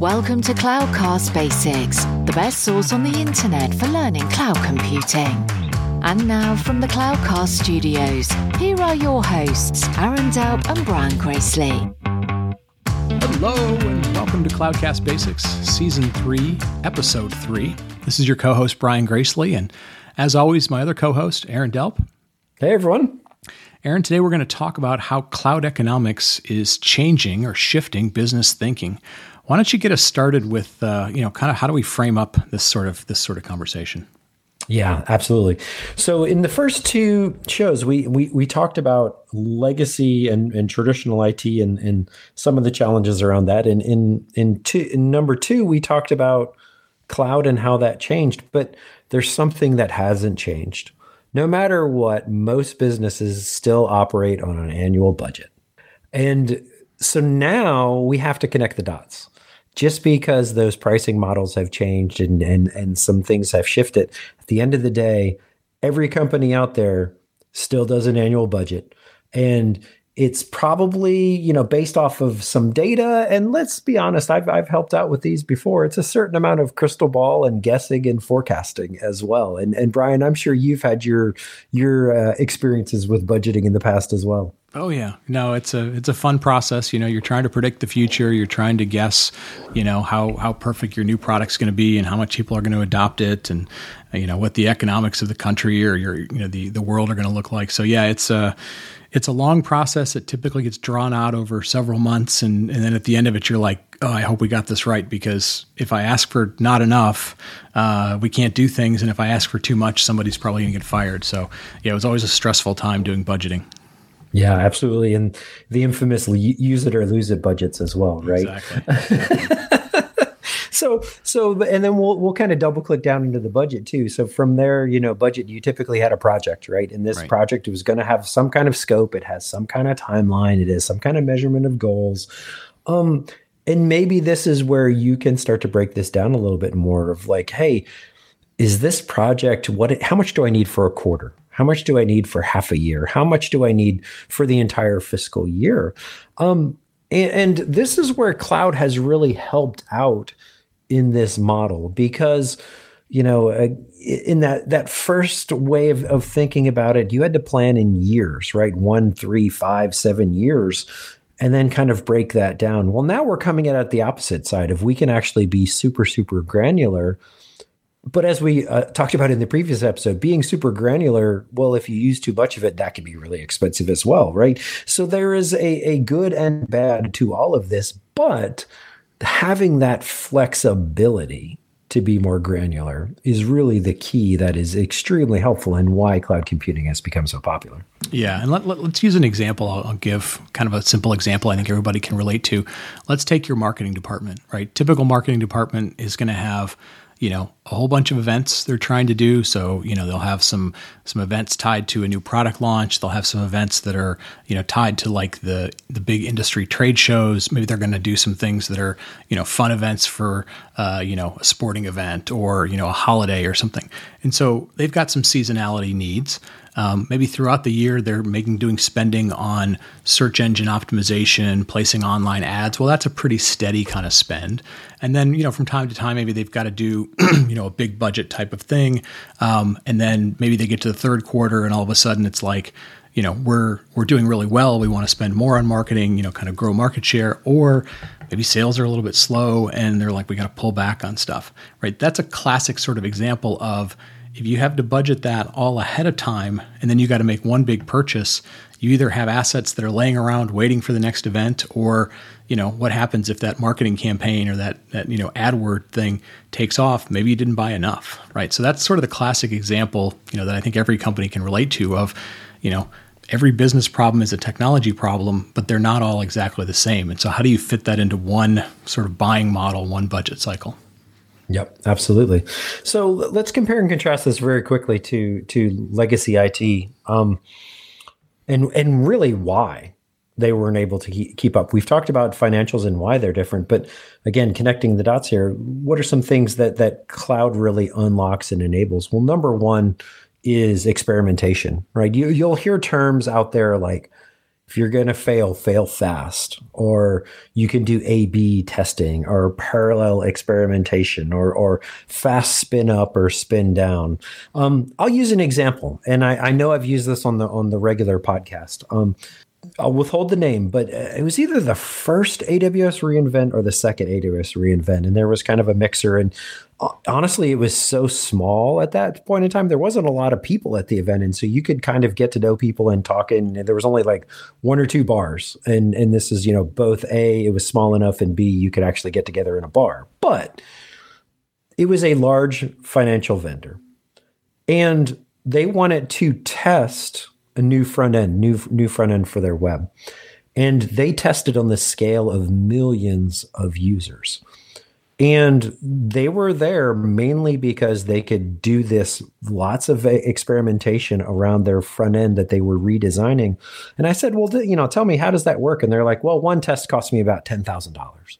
Welcome to Cloudcast Basics, the best source on the internet for learning cloud computing. And now from the Cloudcast studios, here are your hosts, Aaron Delp and Brian Gracely. Hello, and welcome to Cloudcast Basics, Season 3, Episode 3. This is your co host, Brian Gracely, and as always, my other co host, Aaron Delp. Hey, everyone. Aaron, today we're going to talk about how cloud economics is changing or shifting business thinking. Why don't you get us started with, uh, you know, kind of how do we frame up this sort of this sort of conversation? Yeah, absolutely. So in the first two shows, we we, we talked about legacy and, and traditional IT and, and some of the challenges around that. And in in two in number two, we talked about cloud and how that changed. But there's something that hasn't changed no matter what, most businesses still operate on an annual budget. And so now we have to connect the dots. Just because those pricing models have changed and, and, and some things have shifted, at the end of the day, every company out there still does an annual budget. And it's probably you know based off of some data and let's be honest I've, I've helped out with these before it's a certain amount of crystal ball and guessing and forecasting as well and and brian i'm sure you've had your your uh, experiences with budgeting in the past as well Oh yeah, no, it's a it's a fun process. You know, you're trying to predict the future. You're trying to guess, you know, how how perfect your new product's going to be and how much people are going to adopt it, and you know what the economics of the country or your you know the the world are going to look like. So yeah, it's a it's a long process. It typically gets drawn out over several months, and and then at the end of it, you're like, oh, I hope we got this right because if I ask for not enough, uh, we can't do things, and if I ask for too much, somebody's probably going to get fired. So yeah, it was always a stressful time doing budgeting. Yeah, absolutely. And the infamous use it or lose it budgets as well, right? Exactly. so so and then we'll we'll kind of double click down into the budget too. So from there, you know, budget you typically had a project, right? And this right. project was going to have some kind of scope, it has some kind of timeline, it is some kind of measurement of goals. Um and maybe this is where you can start to break this down a little bit more of like, hey, is this project what how much do I need for a quarter? How much do I need for half a year? How much do I need for the entire fiscal year? Um, and, and this is where cloud has really helped out in this model because you know uh, in that that first way of, of thinking about it you had to plan in years right? One three five seven years and then kind of break that down. Well now we're coming at it the opposite side if we can actually be super super granular. But as we uh, talked about in the previous episode, being super granular, well, if you use too much of it, that can be really expensive as well, right? So there is a, a good and bad to all of this, but having that flexibility to be more granular is really the key that is extremely helpful and why cloud computing has become so popular. Yeah, and let, us let, use an example. I'll, I'll, give kind of a simple example I think everybody can relate to. Let's take your marketing department, right? Typical marketing department is going to have you know a whole bunch of events they're trying to do. So you know they'll have some some events tied to a new product launch. They'll have some events that are you know tied to like the the big industry trade shows. Maybe they're going to do some things that are you know fun events for uh, you know a sporting event or you know a holiday or something. And so they've got some seasonality needs. Um, maybe throughout the year they're making doing spending on search engine optimization, placing online ads. Well, that's a pretty steady kind of spend. And then you know from time to time maybe they've got to do you know a big budget type of thing, um, and then maybe they get to the third quarter and all of a sudden it's like you know we're we're doing really well. We want to spend more on marketing, you know, kind of grow market share, or maybe sales are a little bit slow and they're like we got to pull back on stuff. Right? That's a classic sort of example of if you have to budget that all ahead of time and then you got to make one big purchase, you either have assets that are laying around waiting for the next event or, you know, what happens if that marketing campaign or that that, you know, AdWord thing takes off, maybe you didn't buy enough, right? So that's sort of the classic example, you know, that I think every company can relate to of, you know, every business problem is a technology problem, but they're not all exactly the same. And so how do you fit that into one sort of buying model, one budget cycle? Yep, absolutely. So let's compare and contrast this very quickly to to legacy IT, um, and and really why they weren't able to keep up. We've talked about financials and why they're different, but again, connecting the dots here. What are some things that that cloud really unlocks and enables? Well, number one is experimentation, right? You you'll hear terms out there like if you're going to fail, fail fast, or you can do A B testing or parallel experimentation or, or fast spin up or spin down. Um, I'll use an example, and I, I, know I've used this on the on the regular podcast. Um, I'll withhold the name, but uh, it was either the first AWS reInvent or the second AWS reInvent, and there was kind of a mixer. And honestly, it was so small at that point in time. There wasn't a lot of people at the event, and so you could kind of get to know people and talk. And there was only like one or two bars, and and this is you know both a it was small enough, and b you could actually get together in a bar. But it was a large financial vendor, and they wanted to test a new front end, new new front end for their web, and they tested on the scale of millions of users. And they were there mainly because they could do this lots of experimentation around their front end that they were redesigning. And I said, Well, you know, tell me, how does that work? And they're like, Well, one test cost me about $10,000.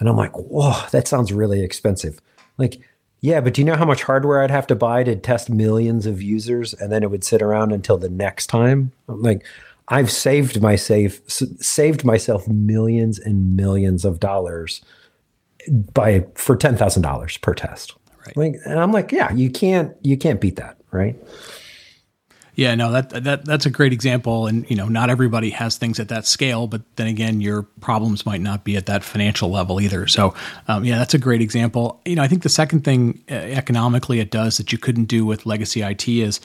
And I'm like, Whoa, that sounds really expensive. Like, yeah, but do you know how much hardware I'd have to buy to test millions of users and then it would sit around until the next time? I'm like, I've saved my safe, saved myself millions and millions of dollars by for ten thousand dollars per test. Right. Like, and I'm like, yeah, you can't you can't beat that, right? Yeah, no, that that that's a great example, and you know, not everybody has things at that scale, but then again, your problems might not be at that financial level either. So, um, yeah, that's a great example. You know, I think the second thing uh, economically it does that you couldn't do with legacy IT is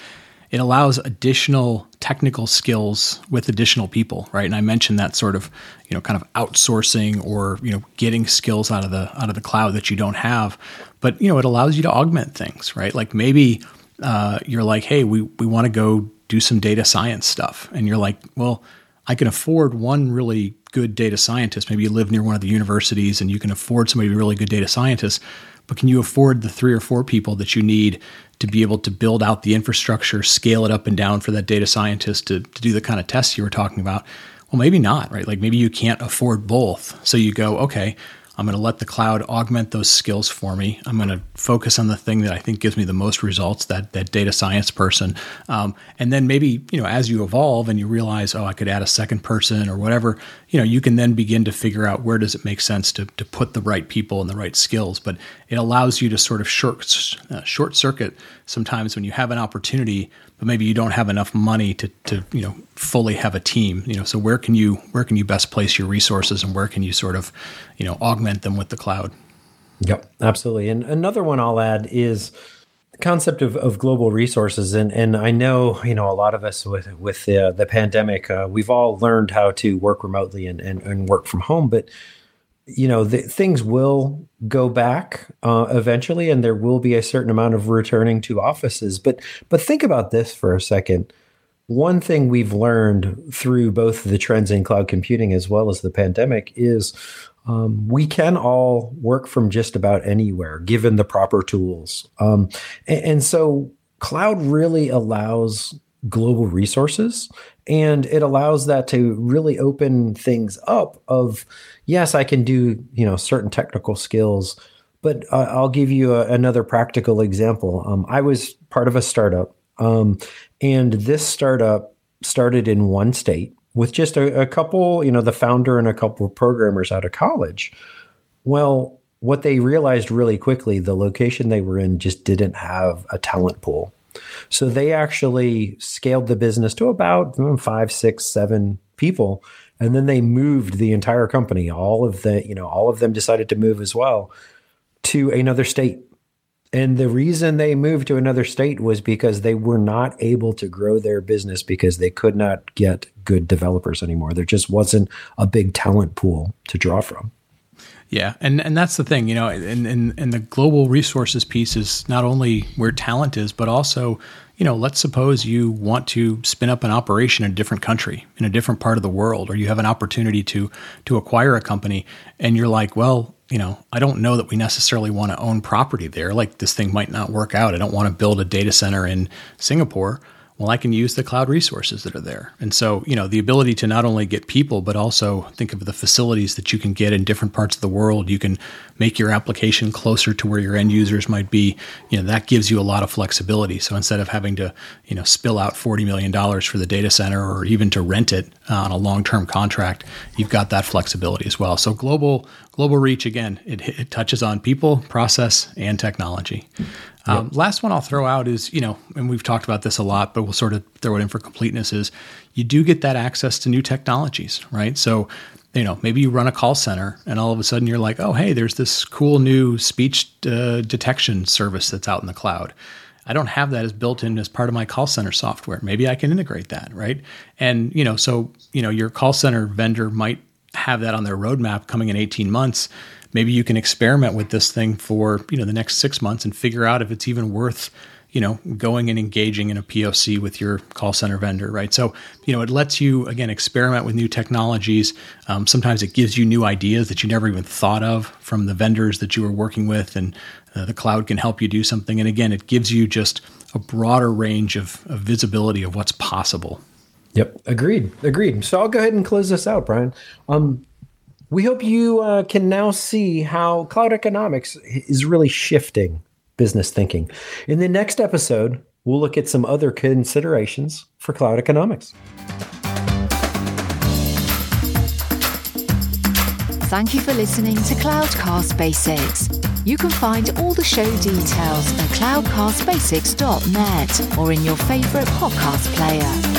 it allows additional technical skills with additional people, right? And I mentioned that sort of, you know, kind of outsourcing or you know getting skills out of the out of the cloud that you don't have, but you know, it allows you to augment things, right? Like maybe uh, you're like, hey, we we want to go do some data science stuff, and you're like, well, I can afford one really good data scientist. Maybe you live near one of the universities and you can afford somebody to be really good data scientist, but can you afford the three or four people that you need to be able to build out the infrastructure, scale it up and down for that data scientist to, to do the kind of tests you were talking about? Well, maybe not, right? Like maybe you can't afford both. So you go, okay, I'm going to let the cloud augment those skills for me. I'm going to focus on the thing that I think gives me the most results, that that data science person. Um, and then maybe you know as you evolve and you realize, oh, I could add a second person or whatever. You know, you can then begin to figure out where does it make sense to to put the right people and the right skills. But it allows you to sort of short uh, short circuit sometimes when you have an opportunity but maybe you don't have enough money to, to you know fully have a team you know. So where can you where can you best place your resources and where can you sort of you know augment them with the cloud? Yep absolutely. And another one i'll add is concept of, of global resources and and i know you know a lot of us with with the, the pandemic uh, we've all learned how to work remotely and, and, and work from home but you know the, things will go back uh, eventually and there will be a certain amount of returning to offices. But but think about this for a second. One thing we've learned through both the trends in cloud computing as well as the pandemic is um, we can all work from just about anywhere given the proper tools. Um, and, and so cloud really allows global resources and it allows that to really open things up of yes i can do you know certain technical skills but uh, i'll give you a, another practical example. Um, i was part of a startup um, and this startup started in one state with just a, a couple you know the founder and a couple of programmers out of college well what they realized really quickly the location they were in just didn't have a talent pool so they actually scaled the business to about mm, five, six, seven people. And then they moved the entire company. All of the, you know, all of them decided to move as well to another state. And the reason they moved to another state was because they were not able to grow their business because they could not get good developers anymore. There just wasn't a big talent pool to draw from. Yeah, and and that's the thing, you know, and and and the global resources piece is not only where talent is, but also, you know, let's suppose you want to spin up an operation in a different country, in a different part of the world, or you have an opportunity to to acquire a company, and you're like, well, you know, I don't know that we necessarily want to own property there. Like this thing might not work out. I don't want to build a data center in Singapore. well, I can use the cloud resources that are there. And so, you know, the ability to not only get people, but also think of the facilities that you can get in different parts of the world. You can make your application closer to where your end users might be. You know, that gives you a lot of flexibility. So instead of having to, you know, spill out $40 million for the data center or even to rent it uh, on a long term contract, you've got that flexibility as well. So global, global reach, again, it, it touches on people, process, and technology. Um, Last one I'll throw out is, you know, and we've talked about this a lot, but we'll sort of throw it in for completeness is you do get that access to new technologies, right? So, you know, maybe you run a call center and all of a sudden you're like, oh, hey, there's this cool new speech uh, detection service that's out in the cloud. I don't have that as built in as part of my call center software. Maybe I can integrate that, right? And, you know, so, you know, your call center vendor might have that on their roadmap coming in 18 months maybe you can experiment with this thing for you know the next six months and figure out if it's even worth you know going and engaging in a poc with your call center vendor right? So you know it lets you again experiment with new technologies. Um, sometimes it gives you new ideas that you never even thought of from the vendors that you were working with and uh, the cloud can help you do something. And again it gives you just a broader range of, of visibility of what's possible Yep, agreed, agreed. So I'll go ahead and close this out, Brian. Um, we hope you uh, can now see how cloud economics is really shifting business thinking. In the next episode, we'll look at some other considerations for cloud economics. Thank you for listening to Cloudcast Basics. You can find all the show details at cloudcastbasics.net or in your favorite podcast player.